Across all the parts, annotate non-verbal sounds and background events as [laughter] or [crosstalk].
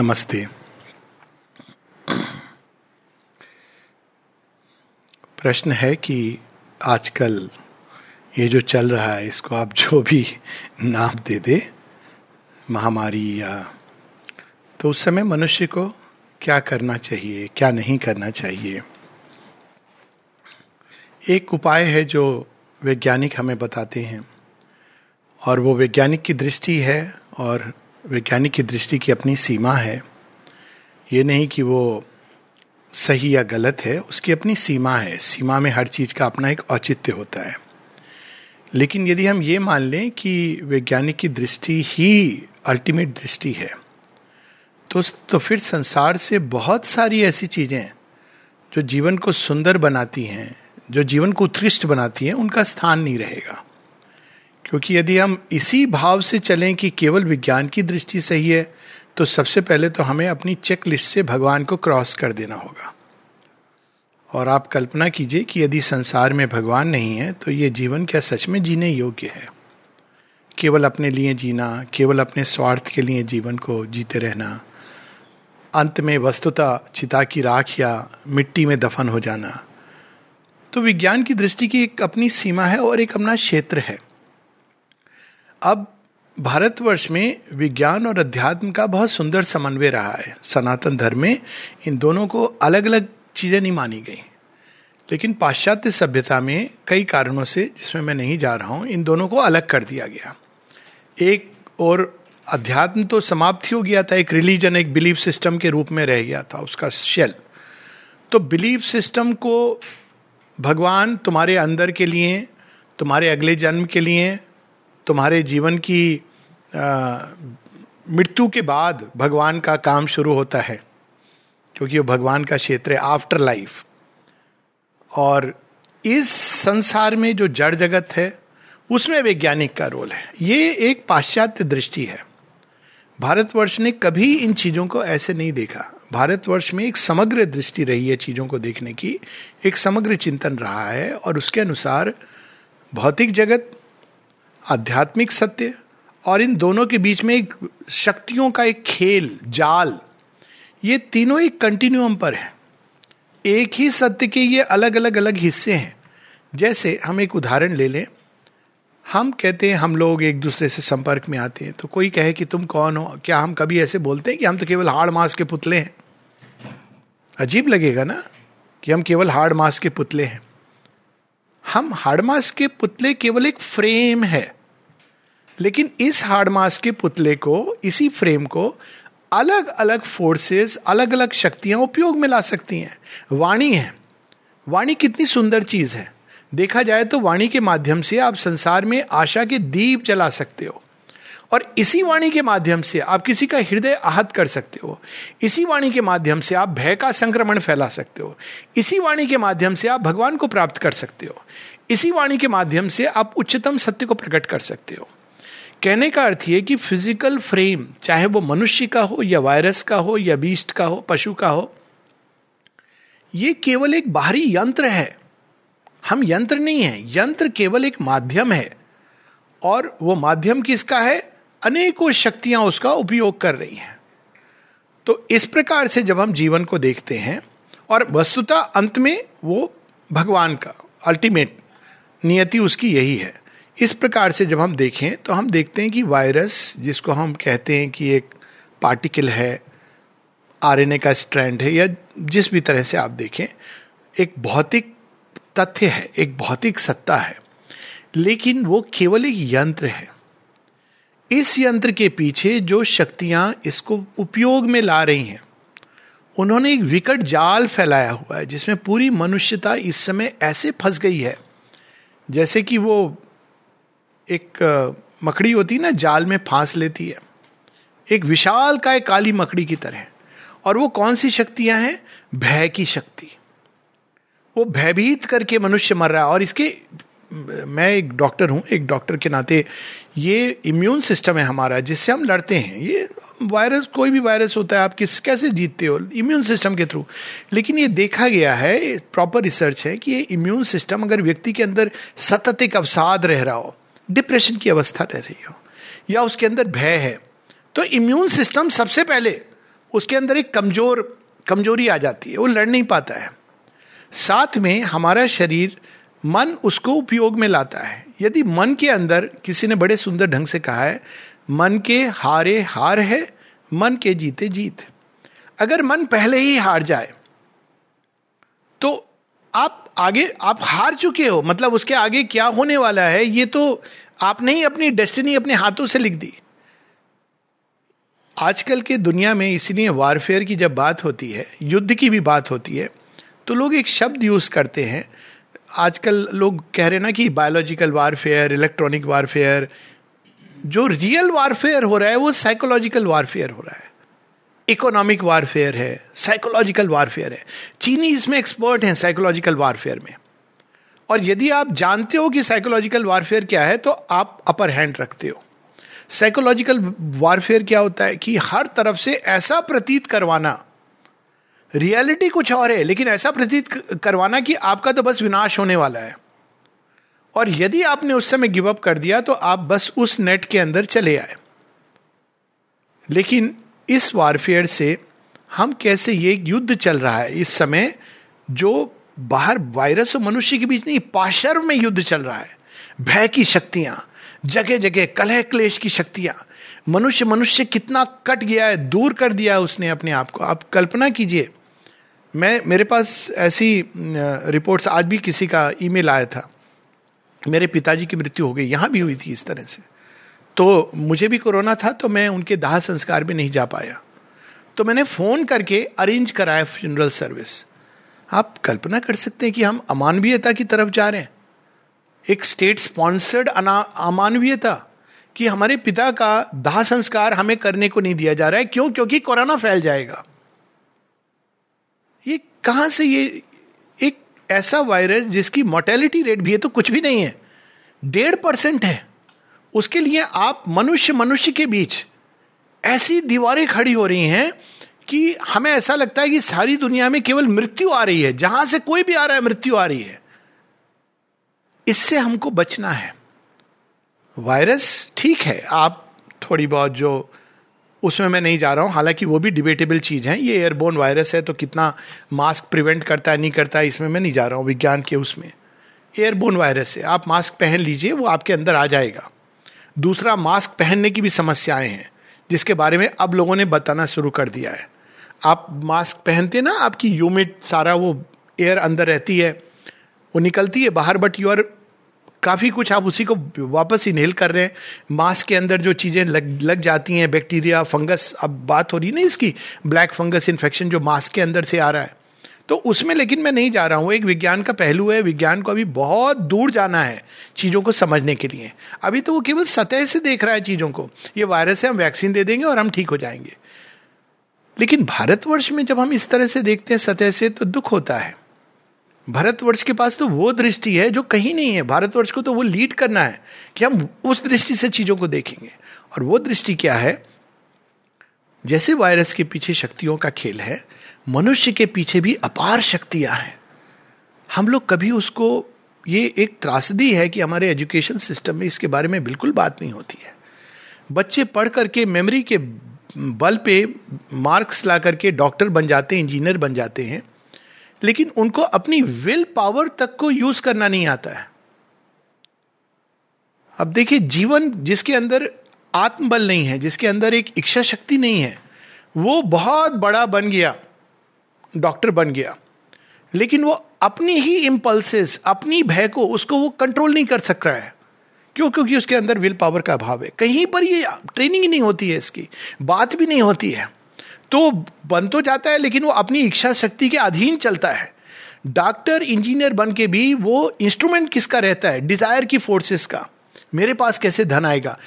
नमस्ते। प्रश्न है कि आजकल ये जो चल रहा है, इसको आप जो भी नाम दे दे, महामारी या तो उस समय मनुष्य को क्या करना चाहिए, क्या नहीं करना चाहिए? एक उपाय है जो वैज्ञानिक हमें बताते हैं, और वो वैज्ञानिक की दृष्टि है, और वैज्ञानिक की दृष्टि की अपनी सीमा है, ये नहीं कि वो सही या गलत है, उसकी अपनी सीमा है। सीमा में हर चीज़ का अपना एक औचित्य होता है। लेकिन यदि हम ये मान लें कि वैज्ञानिक की दृष्टि ही अल्टीमेट दृष्टि है तो तो फिर संसार से बहुत सारी ऐसी चीज़ें जो जीवन को सुंदर बनाती हैं, जो जीवन को उत्कृष्ट बनाती हैं, उनका स्थान नहीं रहेगा। क्योंकि यदि हम इसी भाव से चलें कि केवल विज्ञान की दृष्टि सही है तो सबसे पहले तो हमें अपनी चेक लिस्ट से भगवान को क्रॉस कर देना होगा। और आप कल्पना कीजिए कि यदि संसार में भगवान नहीं है तो ये जीवन क्या सच में जीने योग्य है? केवल अपने लिए जीना, केवल अपने स्वार्थ के लिए जीवन को जीते रहना, अंत में वस्तुता चिता की राख या मिट्टी में दफन हो जाना तो विज्ञान की दृष्टि की एक अपनी सीमा है और एक अपना क्षेत्र है। अब भारतवर्ष में विज्ञान और अध्यात्म का बहुत सुंदर समन्वय रहा है। सनातन धर्म में इन दोनों को अलग अलग चीज़ें नहीं मानी गई। लेकिन पाश्चात्य सभ्यता में कई कारणों से, जिसमें मैं नहीं जा रहा हूँ, इन दोनों को अलग कर दिया गया। एक और अध्यात्म तो समाप्त ही हो गया था, एक रिलीजन, एक बिलीफ सिस्टम के रूप में रह गया था, उसका शेल। तो बिलीफ सिस्टम को भगवान तुम्हारे अंदर के लिए, तुम्हारे अगले जन्म के लिए तुम्हारे जीवन की मृत्यु के बाद भगवान का काम शुरू होता है, क्योंकि वो भगवान का क्षेत्र है आफ्टर लाइफ और इस संसार में जो जड़ जगत है, उसमें वैज्ञानिक का रोल है। ये एक पाश्चात्य दृष्टि है। भारतवर्ष ने कभी इन चीज़ों को ऐसे नहीं देखा। भारतवर्ष में एक समग्र दृष्टि रही है चीज़ों को देखने की। एक समग्र चिंतन रहा है और उसके अनुसार भौतिक जगत आध्यात्मिक सत्य और इन दोनों के बीच में एक शक्तियों का एक खेल, जाल, ये तीनों एक कंटिन्यूम पर है। एक ही सत्य के ये अलग अलग अलग हिस्से हैं। जैसे हम एक उदाहरण ले लें। हम कहते हैं हम लोग एक दूसरे से संपर्क में आते हैं तो कोई कहे कि तुम कौन हो? क्या हम कभी ऐसे बोलते हैं कि हम तो केवल हाड़ मास के पुतले हैं? अजीब लगेगा ना कि हम केवल हाड़ मास के पुतले हैं। हम हाड़ मास के पुतले केवल एक फ्रेम है। लेकिन इस हार्ड मास के पुतले को, इसी फ्रेम को, अलग अलग फोर्सेस, अलग अलग शक्तियाँ उपयोग में ला सकती हैं। वाणी है। वाणी कितनी सुंदर चीज़ है। देखा जाए तो वाणी के माध्यम से आप संसार में आशा के दीप जला सकते हो। और इसी वाणी के माध्यम से आप किसी का हृदय आहत कर सकते हो। इसी वाणी के माध्यम से आप भय का संक्रमण फैला सकते हो। इसी वाणी के माध्यम से आप भगवान को प्राप्त कर सकते हो। इसी वाणी के माध्यम से आप उच्चतम सत्य को प्रकट कर सकते हो। कहने का अर्थ ये कि फ़िज़िकल फ्रेम चाहे वो मनुष्य का हो या वायरस का हो या बीस्ट का हो, पशु का हो, ये केवल एक बाहरी यंत्र है। हम यंत्र नहीं है, यंत्र केवल एक माध्यम है। और वो माध्यम किसका है? अनेकों शक्तियाँ उसका उपयोग कर रही हैं। तो इस प्रकार से जब हम जीवन को देखते हैं, और वस्तुता अंत में वो भगवान का अल्टीमेट नियति उसकी यही है। इस प्रकार से जब हम देखें तो हम देखते हैं कि वायरस, जिसको हम कहते हैं कि एक पार्टिकल है, आरएनए का स्ट्रैंड है, या जिस भी तरह से आप देखें, एक भौतिक तथ्य है, एक भौतिक सत्ता है, लेकिन वो केवल एक यंत्र है। इस यंत्र के पीछे जो शक्तियाँ इसको उपयोग में ला रही हैं, उन्होंने एक विकट जाल फैलाया हुआ है, जिसमें पूरी मनुष्यता इस समय ऐसे फंस गई है, जैसे कि वो एक मकड़ी होती है ना, जाल में फांस लेती है। एक विशाल का एक काली मकड़ी की तरह। और वो कौन सी शक्तियाँ हैं? भय की शक्ति। वो भयभीत करके मनुष्य मर रहा है। और इसके, मैं एक डॉक्टर हूँ, एक डॉक्टर के नाते ये इम्यून सिस्टम है हमारा, जिससे हम लड़ते हैं। ये वायरस, कोई भी वायरस होता है, आप किस, कैसे जीतते हो? इम्यून सिस्टम के थ्रू। लेकिन ये देखा गया है प्रॉपर रिसर्च है कि ये इम्यून सिस्टम अगर व्यक्ति के अंदर सतत एक अवसाद रह रहा हो डिप्रेशन की अवस्था रह रही हो, या उसके अंदर भय है तो इम्यून सिस्टम सबसे पहले उसके अंदर एक कमज़ोर, कमज़ोरी आ जाती है, वो लड़ नहीं पाता है। साथ में हमारा शरीर, मन उसको उपयोग में लाता है। यदि मन के अंदर किसी ने बड़े सुंदर ढंग से कहा है, मन के हारे हार है, मन के जीते जीत। अगर मन पहले ही हार जाए तो आप आगे आप हार चुके हो मतलब उसके आगे क्या होने वाला है, ये तो आपने ही अपनी डेस्टिनी अपने हाथों से लिख दी। आजकल के दुनिया में इसलिए वारफेयर की जब बात होती है, युद्ध की भी बात होती है तो लोग एक शब्द यूज़ करते हैं। आजकल लोग कह रहे ना कि बायोलॉजिकल वारफेयर इलेक्ट्रॉनिक वारफेयर जो रियल वारफेयर हो रहा है, वो साइकोलॉजिकल वारफेयर हो रहा है। इकोनॉमिक वारफेयर है साइकोलॉजिकल वारफेयर है। चीनी इसमें एक्सपर्ट हैं साइकोलॉजिकल वारफेयर में। और यदि आप जानते हो कि साइकोलॉजिकल वारफेयर क्या है तो आप अपर हैंड रखते हो। साइकोलॉजिकल वारफेयर क्या होता है कि हर तरफ़ से ऐसा प्रतीत करवाना। रियलिटी कुछ और है, लेकिन ऐसा प्रतीत करवाना कि आपका तो बस विनाश होने वाला है। और यदि आपने उस समय गिव अप कर दिया तो आप बस उस नेट के अंदर चले आए। लेकिन इस वारफेयर से हम कैसे ये युद्ध चल रहा है? इस समय जो बाहर वायरस और मनुष्य के बीच नहीं पाशर्व में युद्ध चल रहा है। भय की शक्तियाँ जगह जगह कलह क्लेश की शक्तियाँ। मनुष्य मनुष्य कितना कट गया है, दूर कर दिया है उसने अपने आप को। आप कल्पना कीजिए, मैं, मेरे पास ऐसी रिपोर्ट्स, आज भी किसी का ईमेल आया था। मेरे पिताजी की मृत्यु हो गई, यहाँ भी हुई थी इस तरह से। तो मुझे भी कोरोना था तो मैं उनके दाह संस्कार में नहीं जा पाया। तो मैंने फ़ोन करके अरेंज कराया फ्यूनरल सर्विस आप कल्पना कर सकते हैं कि हम अमानवीयता की तरफ़ जा रहे हैं। एक स्टेट स्पॉन्सर्ड अमानवीयता कि हमारे पिता का दाह संस्कार हमें करने को नहीं दिया जा रहा है। क्यों? क्योंकि कोरोना फैल जाएगा। ये कहाँ से ये एक ऐसा वायरस जिसकी मोर्टेलिटी रेट भी है तो कुछ भी नहीं है। डेढ़ परसेंट है। उसके लिए आप मनुष्य मनुष्य के बीच ऐसी दीवारें खड़ी हो रही हैं कि हमें ऐसा लगता है कि सारी दुनिया में केवल मृत्यु आ रही है, जहाँ से कोई भी आ रहा है, मृत्यु आ रही है। इससे हमको बचना है। वायरस ठीक है, आप थोड़ी बहुत जो उसमें मैं नहीं जा रहा हूँ, हालाँकि वो भी डिबेटेबल चीज़ है, ये एयरबोन वायरस है तो कितना मास्क प्रिवेंट करता है, नहीं करता है, इसमें मैं नहीं जा रहा हूँ, विज्ञान के उसमें। एयरबोन वायरस है, आप मास्क पहन लीजिए, वो आपके अंदर आ जाएगा। दूसरा, मास्क पहनने की भी समस्याएँ हैं, जिसके बारे में अब लोगों ने बताना शुरू कर दिया है। आप मास्क पहनते ना, आपकी यूमिट सारा वो एयर अंदर रहती है, वो निकलती है बाहर बट यू आर काफ़ी कुछ आप उसी को वापस इनहेल कर रहे हैं। मास्क के अंदर जो चीज़ें लग लग जाती हैं बैक्टीरिया फंगस अब बात हो रही है ना इसकी ब्लैक फंगस इन्फेक्शन जो मास्क के अंदर से आ रहा है। तो उसमें लेकिन मैं नहीं जा रहा हूँ। एक विज्ञान का पहलू है। विज्ञान को अभी बहुत दूर जाना है चीज़ों को समझने के लिए। अभी तो वो केवल सतह से देख रहा है चीज़ों को। ये वायरस है, हम वैक्सीन दे देंगे और हम ठीक हो जाएँगे। लेकिन भारतवर्ष में जब हम इस तरह से देखते हैं सतह से तो दुख होता है। भारतवर्ष के पास तो वो दृष्टि है जो कहीं नहीं है। भारतवर्ष को तो वो लीड करना है कि हम उस दृष्टि से चीज़ों को देखेंगे। और वो दृष्टि क्या है? जैसे वायरस के पीछे शक्तियों का खेल है मनुष्य के पीछे भी अपार शक्तियाँ हैं। हम लोग कभी उसको, ये एक त्रासदी है कि हमारे एजुकेशन सिस्टम में इसके बारे में बिल्कुल बात नहीं होती है। बच्चे पढ़ करके मेमोरी के बल पे मार्क्स ला करके डॉक्टर बन जाते हैं, इंजीनियर बन जाते हैं, लेकिन उनको अपनी विल पावर तक को यूज़ करना नहीं आता है। अब देखिए, जीवन जिसके अंदर आत्मबल नहीं है, जिसके अंदर एक इच्छा शक्ति नहीं है, वो बहुत बड़ा बन गया। डॉक्टर बन गया। लेकिन वो अपनी ही इंपल्सेस अपनी भय को, उसको वो कंट्रोल नहीं कर सक रहा है। क्यों? क्योंकि उसके अंदर विल पावर का अभाव है। कहीं पर ये ट्रेनिंग ही नहीं होती है इसकी, बात भी नहीं होती है। तो बन तो जाता है, लेकिन वो अपनी इच्छा शक्ति के अधीन चलता है। डॉक्टर, इंजीनियर बन के भी वो इंस्ट्रूमेंट किसका रहता है? डिज़ायर की फोर्सेस का। मेरे पास कैसे धन आएगा?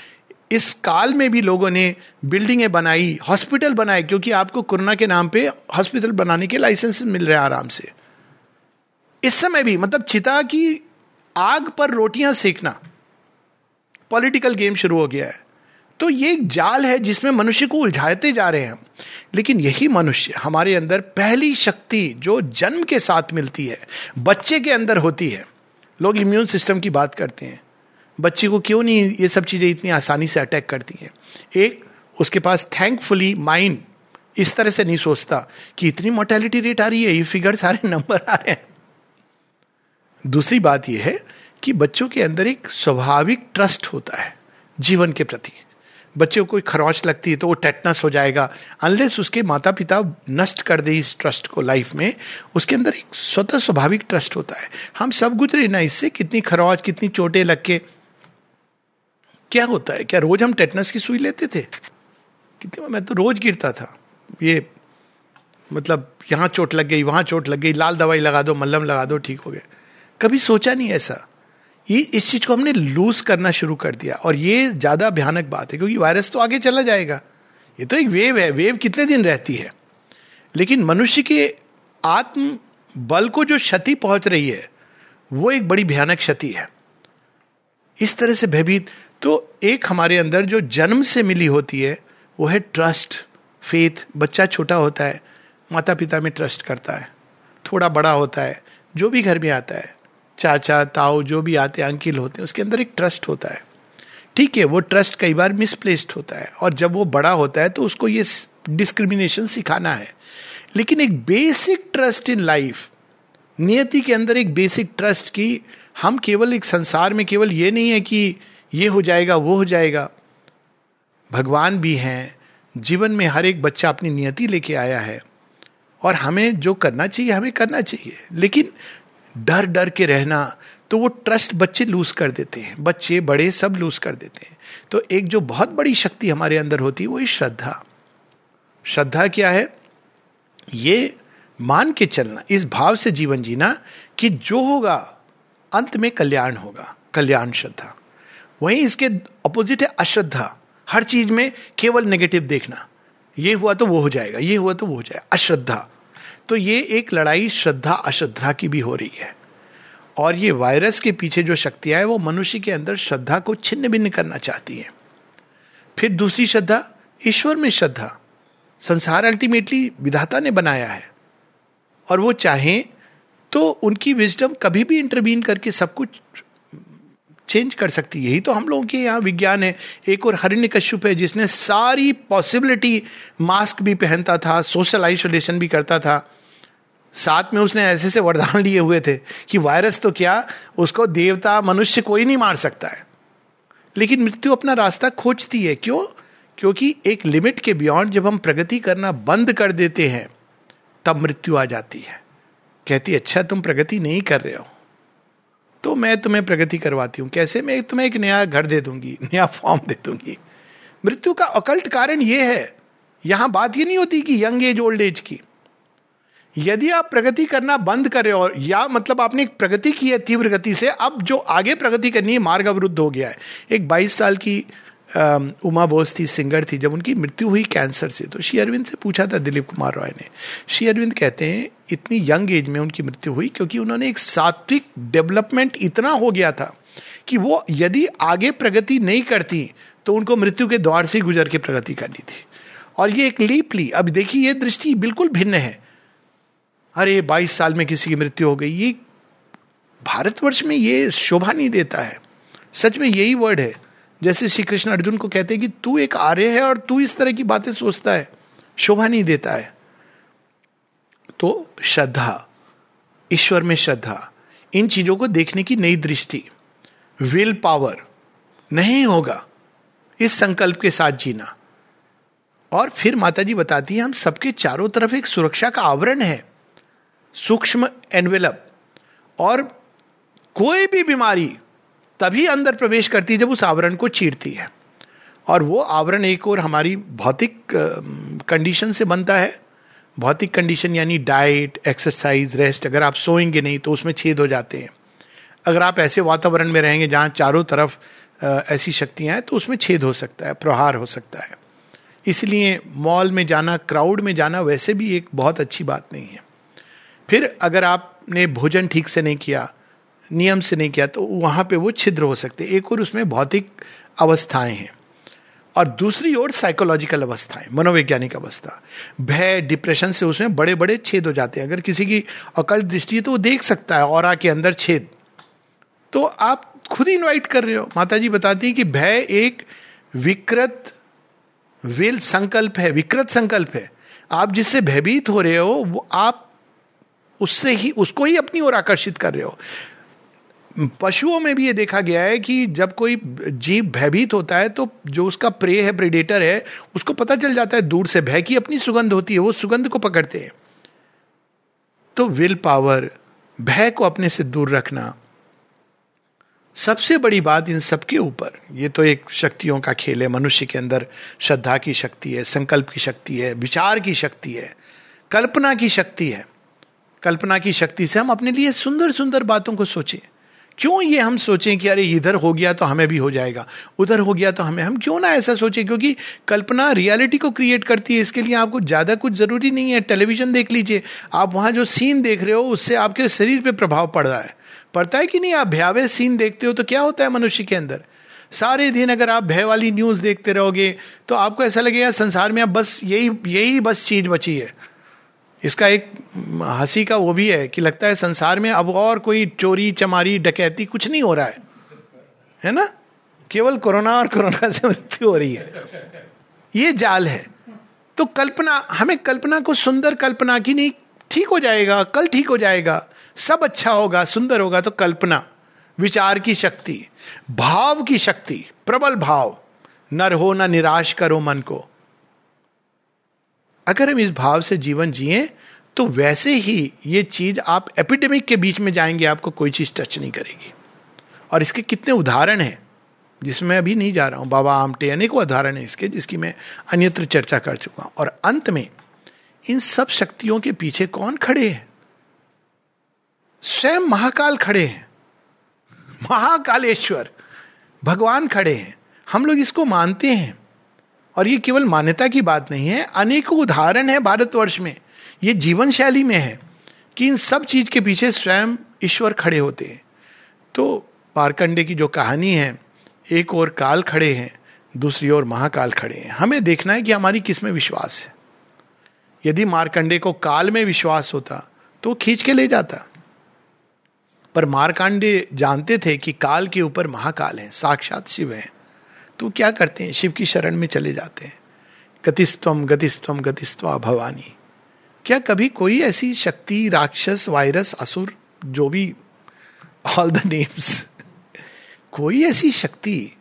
इस काल में भी लोगों ने बिल्डिंगें बनाई, हॉस्पिटल बनाए, क्योंकि आपको कोरोना के नाम पे हॉस्पिटल बनाने के लाइसेंस मिल रहे हैं आराम से। इस समय भी मतलब चिता की आग पर रोटियाँ सेकना, पॉलिटिकल गेम शुरू हो गया है। तो ये एक जाल है जिसमें मनुष्य को उलझाते जा रहे हैं। लेकिन यही मनुष्य हमारे अंदर पहली शक्ति जो जन्म के साथ मिलती है, बच्चे के अंदर होती है। लोग इम्यून सिस्टम की बात करते हैं। बच्चे को क्यों नहीं ये सब चीज़ें इतनी आसानी से अटैक करती हैं? एक, उसके पास थैंकफुली माइंड इस तरह से नहीं सोचता कि इतनी मोर्टेलिटी रेट आ रही है, ये फिगर सारे नंबर आ रहे हैं। दूसरी बात यह है कि बच्चों के अंदर एक स्वाभाविक ट्रस्ट होता है, जीवन के प्रति। बच्चे को कोई खरोच लगती है तो वो टेटनस हो जाएगा अनलेस उसके माता पिता नष्ट कर दे इस ट्रस्ट को लाइफ में, उसके अंदर एक स्वतः स्वाभाविक ट्रस्ट होता है। हम सब गुजरे ना इससे, कितनी खरोच, कितनी चोटें लग के क्या होता है? क्या रोज हम टेटनस की सुई लेते थे? कितनी मैं तो रोज गिरता था। ये मतलब यहाँ चोट लग गई, वहाँ चोट लग गई, लाल दवाई लगा दो मल्लम लगा दो, ठीक हो गया। कभी सोचा नहीं ऐसा। ये इस चीज़ को हमने लूज करना शुरू कर दिया। और ये ज़्यादा भयानक बात है, क्योंकि वायरस तो आगे चला जाएगा। ये तो एक वेव है। वेव कितने दिन रहती है? लेकिन मनुष्य के आत्म बल को जो क्षति पहुँच रही है, वो एक बड़ी भयानक क्षति है। इस तरह से भयभीत तो एक हमारे अंदर जो जन्म से मिली होती है, वो है ट्रस्ट फेथ बच्चा छोटा होता है माता पिता में ट्रस्ट करता है, थोड़ा बड़ा होता है, जो भी घर में आता है, चाचा, ताऊ, जो भी आते हैं, अंकिल होते हैं, उसके अंदर एक ट्रस्ट होता है। ठीक है, वो ट्रस्ट कई बार मिसप्लेस्ड होता है और जब वो बड़ा होता है तो उसको ये डिस्क्रिमिनेशन सिखाना है। लेकिन एक बेसिक ट्रस्ट इन लाइफ नियति के अंदर एक बेसिक ट्रस्ट की हम केवल एक संसार में केवल ये नहीं है कि ये हो जाएगा, वो हो जाएगा। भगवान भी हैं। जीवन में हर एक बच्चा अपनी नियति लेके आया है। और हमें जो करना चाहिए, हमें करना चाहिए। लेकिन डर डर के रहना तो वो ट्रस्ट बच्चे लूज कर देते हैं। बच्चे बड़े सब लूज कर देते हैं। तो एक जो बहुत बड़ी शक्ति हमारे अंदर होती है, वो श्रद्धा। श्रद्धा क्या है? ये मान के चलना, इस भाव से जीवन जीना कि जो होगा, अंत में कल्याण होगा, कल्याण श्रद्धा। वहीं इसके अपोजिट है अश्रद्धा। हर चीज़ में केवल नेगेटिव देखना। ये हुआ तो वो हो जाएगा, ये हुआ तो वो हो जाएगा। अश्रद्धा। तो ये एक लड़ाई श्रद्धा, अश्रद्धा की भी हो रही है। और ये वायरस के पीछे जो शक्तियाँ है, वो मनुष्य के अंदर श्रद्धा को छिन्न भिन्न करना चाहती है। फिर दूसरी श्रद्धा, ईश्वर में श्रद्धा। संसार अल्टीमेटली विधाता ने बनाया है। और वो चाहें तो उनकी विजडम कभी भी इंटरवीन करके सब कुछ चेंज कर सकती है। यही तो हम लोगों के यहाँ विज्ञान है। एक और हरिण्य कश्यप है, जिसने सारी पॉसिबिलिटी मास्क भी पहनता था सोशल आइसोलेशन भी करता था। साथ में उसने ऐसे से वरदान लिए हुए थे कि वायरस तो क्या, उसको देवता, मनुष्य कोई नहीं मार सकता है। लेकिन मृत्यु अपना रास्ता खोजती है। क्यों? क्योंकि एक लिमिट के बियॉन्ड जब हम प्रगति करना बंद कर देते हैं, तब मृत्यु आ जाती है। कहती अच्छा तुम प्रगति नहीं कर रहे हो। तो मैं तुम्हें प्रगति करवाती हूँ। कैसे? मैं तुम्हें एक नया घर दे दूँगी, नया फॉर्म दे दूँगी। मृत्यु का अकल्ट कारण यह है, यहाँ बात ही नहीं होती कि यंग एज, ओल्ड एज की। यदि आप प्रगति करना बंद कर रहे हो, या मतलब आपने एक प्रगति की है तीव्र गति से, अब जो आगे प्रगति करनी है, मार्ग अवरुद्ध हो गया है। एक 22 साल की उमा बोस थी, सिंगर थी, जब उनकी मृत्यु हुई कैंसर से तो श्री अरविंद से पूछा था दिलीप कुमार रॉय ने। श्री अरविंद कहते हैं, इतनी यंग एज में उनकी मृत्यु हुई, क्योंकि उन्होंने एक सात्विक डेवलपमेंट इतना हो गया था कि वो यदि आगे प्रगति नहीं करती तो उनको मृत्यु के द्वार से गुजर के प्रगति करनी थी। और ये एक लीप ली। अब देखिए, ये दृष्टि बिल्कुल भिन्न है। अरे, बाईस साल में किसी की मृत्यु हो गई, ये भारतवर्ष में ये शोभा नहीं देता है। सच में यही वर्ड है। जैसे श्री कृष्ण अर्जुन को कहते हैं कि तू एक आर्य है और तू इस तरह की बातें सोचता है, शोभा नहीं देता है। तो श्रद्धा, ईश्वर में श्रद्धा, इन चीज़ों को देखने की नई दृष्टि विल पावर नहीं होगा, इस संकल्प के साथ जीना। और फिर माता जी बताती है, हम सबके चारों तरफ़ एक सुरक्षा का आवरण है, सूक्ष्म एनवेलप और कोई भी बीमारी तभी अंदर प्रवेश करती है जब उस आवरण को चीरती है। और वो आवरण एक और हमारी भौतिक कंडीशन से बनता है। भौतिक कंडीशन यानी डाइट एक्सरसाइज रेस्ट अगर आप सोएँगे नहीं तो उसमें छेद हो जाते हैं। अगर आप ऐसे वातावरण में रहेंगे जहाँ चारों तरफ़ ऐसी शक्तियाँ हैं तो उसमें छेद हो सकता है, प्रहार हो सकता है। इसलिए मॉल में जाना क्राउड में जाना वैसे भी एक बहुत अच्छी बात नहीं है। फिर अगर आपने भोजन ठीक से नहीं किया नियम से नहीं किया तो वहाँ पे वो छिद्र हो सकते एक और उसमें भौतिक अवस्थाएँ हैं और दूसरी ओर साइकोलॉजिकल अवस्थाएँ, मनोवैज्ञानिक अवस्था। भय डिप्रेशन से उसमें बड़े बड़े छेद हो जाते हैं। अगर किसी की अकल दृष्टि है तो वो देख सकता है, और के अंदर छेद। तो आप खुद ही इन्वाइट कर रहे हो। माता जी बताती है कि भय एक विकृत विल संकल्प है, विकृत संकल्प है। आप जिससे भयभीत हो रहे हो, वो आप उससे ही, उसको ही अपनी ओर आकर्षित कर रहे हो। पशुओं में भी ये देखा गया है कि जब कोई जीव भयभीत होता है तो जो उसका प्रे है प्रेडेटर है, उसको पता चल जाता है दूर से भय की अपनी सुगंध होती है, वो सुगंध को पकड़ते हैं। तो विल पावर भय को अपने से दूर रखना, सबसे बड़ी बात इन सबके ऊपर। ये तो एक शक्तियों का खेल है, मनुष्य के अंदर श्रद्धा की शक्ति है, संकल्प की शक्ति है, विचार की शक्ति है, कल्पना की शक्ति है। कल्पना की शक्ति से हम अपने लिए सुंदर सुंदर बातों को सोचें। क्यों ये हम सोचें कि अरे इधर हो गया तो हमें भी हो जाएगा, उधर हो गया तो हमें, हम क्यों ना ऐसा सोचें? क्योंकि कल्पना रियलिटी को क्रिएट करती है, इसके लिए आपको ज़्यादा कुछ ज़रूरी नहीं है। टेलीविज़न देख लीजिए, आप वहाँ जो सीन देख रहे हो, उससे आपके शरीर पे प्रभाव पड़ रहा है। पड़ता है कि नहीं? आप भयावह सीन देखते हो तो क्या होता है मनुष्य के अंदर? सारे दिन अगर आप भय वाली न्यूज़ देखते रहोगे तो आपको ऐसा लगेगा, संसार में अब बस यही यही बस चीज़ बची है। इसका एक हँसी का वो भी है कि लगता है संसार में अब और कोई चोरी, चमारी, डकैती कुछ नहीं हो रहा है। है ना? केवल कोरोना और कोरोना से मृत्यु हो रही है। ये जाल है। तो कल्पना, हमें कल्पना को सुंदर कल्पना की नहीं, ठीक हो जाएगा, कल ठीक हो जाएगा, सब अच्छा होगा, सुंदर होगा तो कल्पना, विचार की शक्ति, भाव की शक्ति, प्रबल भाव, नर हो ना निराश करो मन को। अगर हम इस भाव से जीवन जिए तो वैसे ही ये चीज़ आप एपिडेमिक के बीच में जाएँगे, आपको कोई चीज़ टच नहीं करेगी। और इसके कितने उदाहरण हैं, जिसमें अभी नहीं जा रहा हूँ। बाबा आमटे अनेकों उदाहरण है इसके, जिसकी मैं अन्यत्र चर्चा कर चुका हूँ। और अंत में, इन सब शक्तियों के पीछे कौन खड़े हैं? स्वयं महाकाल खड़े हैं। महाकालेश्वर, भगवान खड़े हैं। हम लोग इसको मानते हैं। और ये केवल मान्यता की बात नहीं है, अनेकों उदाहरण है भारतवर्ष में। ये जीवन शैली में है कि इन सब चीज़ के पीछे स्वयं ईश्वर खड़े होते हैं। तो पारकंडे की जो कहानी है, एक और काल खड़े हैं, दूसरी ओर महाकाल खड़े हैं। हमें देखना है कि हमारी किसमें विश्वास है। यदि मारकंडे को काल में विश्वास होता तो खींच के ले जाता। पर मारकांडे जानते थे कि काल के ऊपर महाकाल है, साक्षात शिव है। तो क्या करते हैं? शिव की शरण में चले जाते हैं। गतिस्तम गतिस्तम गतिस्वा भवानी। क्या कभी कोई ऐसी शक्ति, राक्षस, वायरस, असुर, जो भी ऑल द नेम्स कोई ऐसी शक्ति,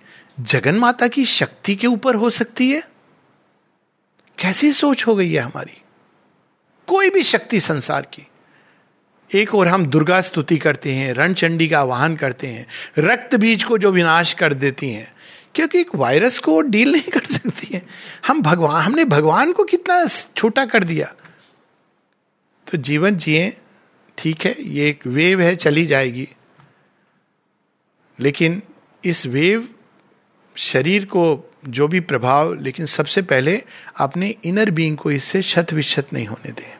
जगन माता की शक्ति के ऊपर हो सकती है? कैसी सोच हो गई है हमारी? कोई भी शक्ति संसार की। एक और हम दुर्गा स्तुति करते हैं, रणचंडी का आवाहन करते हैं, रक्त बीज को जो विनाश कर देती हैं क्योंकि एक वायरस को डील नहीं कर सकती है। हम भगवान, हमने भगवान को कितना छोटा कर दिया। तो जीवन जिए, ठीक है, ये एक वेव है, चली जाएगी। लेकिन इस वेव शरीर को जो भी प्रभाव, लेकिन सबसे पहले अपने इनर बीइंग को इससे शत विशत नहीं होने दें।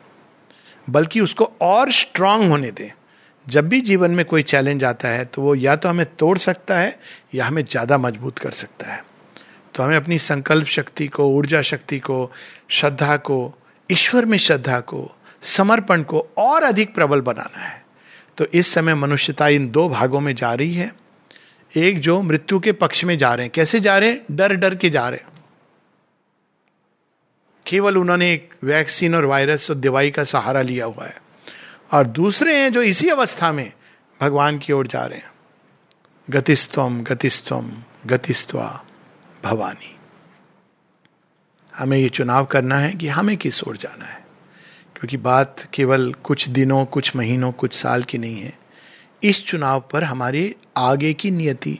बल्कि उसको और स्ट्रांग होने दें। जब भी जीवन में कोई चैलेंज आता है तो वो या तो हमें तोड़ सकता है, या हमें ज़्यादा मज़बूत कर सकता है। तो हमें अपनी संकल्प शक्ति को, ऊर्जा शक्ति को, श्रद्धा को, ईश्वर में श्रद्धा को, समर्पण को और अधिक प्रबल बनाना है। तो इस समय मनुष्यता इन दो भागों में जा रही है। एक जो मृत्यु के पक्ष में जा रहे हैं। कैसे जा रहे हैं? डर डर के जा रहे हैं। केवल उन्होंने एक वैक्सीन और वायरस और दवाई का सहारा लिया हुआ है। और दूसरे हैं जो इसी अवस्था में भगवान की ओर जा रहे हैं। गतिस्तम गतिस्तम गतिस्वा भवानी। हमें ये चुनाव करना है कि हमें किस ओर जाना है। क्योंकि बात केवल कुछ दिनों, कुछ महीनों, कुछ साल की नहीं है। इस चुनाव पर हमारे आगे की नियति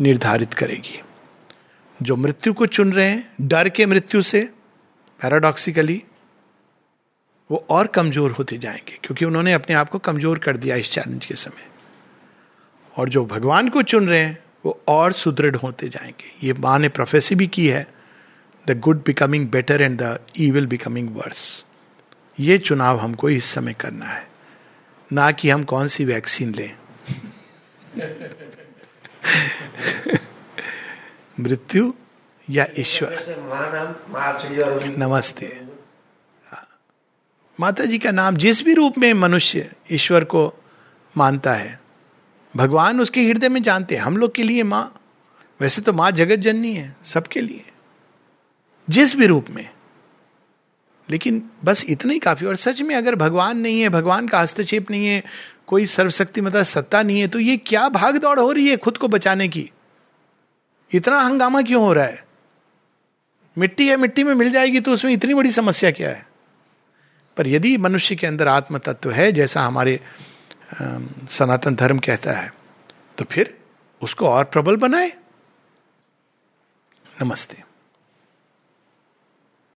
निर्धारित करेगी। जो मृत्यु को चुन रहे हैं, डर के मृत्यु से पैराडॉक्सिकली वो और कमज़ोर होते जाएँगे, क्योंकि उन्होंने अपने आप को कमज़ोर कर दिया इस चैलेंज के समय। और जो भगवान को चुन रहे हैं, वो और सुदृढ़ होते जाएँगे। ये माँ ने प्रोफेसी भी की है the good becoming better and the evil becoming worse ये चुनाव हमको इस समय करना है, ना कि हम कौन सी वैक्सीन लें। [laughs] मृत्यु या ईश्वर? नमस्ते। माता जी का नाम जिस भी रूप में मनुष्य ईश्वर को मानता है, भगवान उसके हृदय में जानते हैं, हम लोग के लिए माँ। वैसे तो माँ जगत जननी है, सबके लिए। जिस भी रूप में। लेकिन बस इतना ही काफ़ी, और सच में अगर भगवान नहीं है, भगवान का हस्तक्षेप नहीं है, कोई सर्वशक्ति मतलब सत्ता नहीं है तो ये क्या भाग दौड़ हो रही है खुद को बचाने की? इतना हंगामा क्यों हो रहा है? मिट्टी है, मिट्टी में मिल जाएगी तो उसमें इतनी बड़ी समस्या क्या है? पर यदि मनुष्य के अंदर आत्म तत्व है, जैसा हमारे सनातन धर्म कहता है तो फिर उसको और प्रबल बनाए। नमस्ते।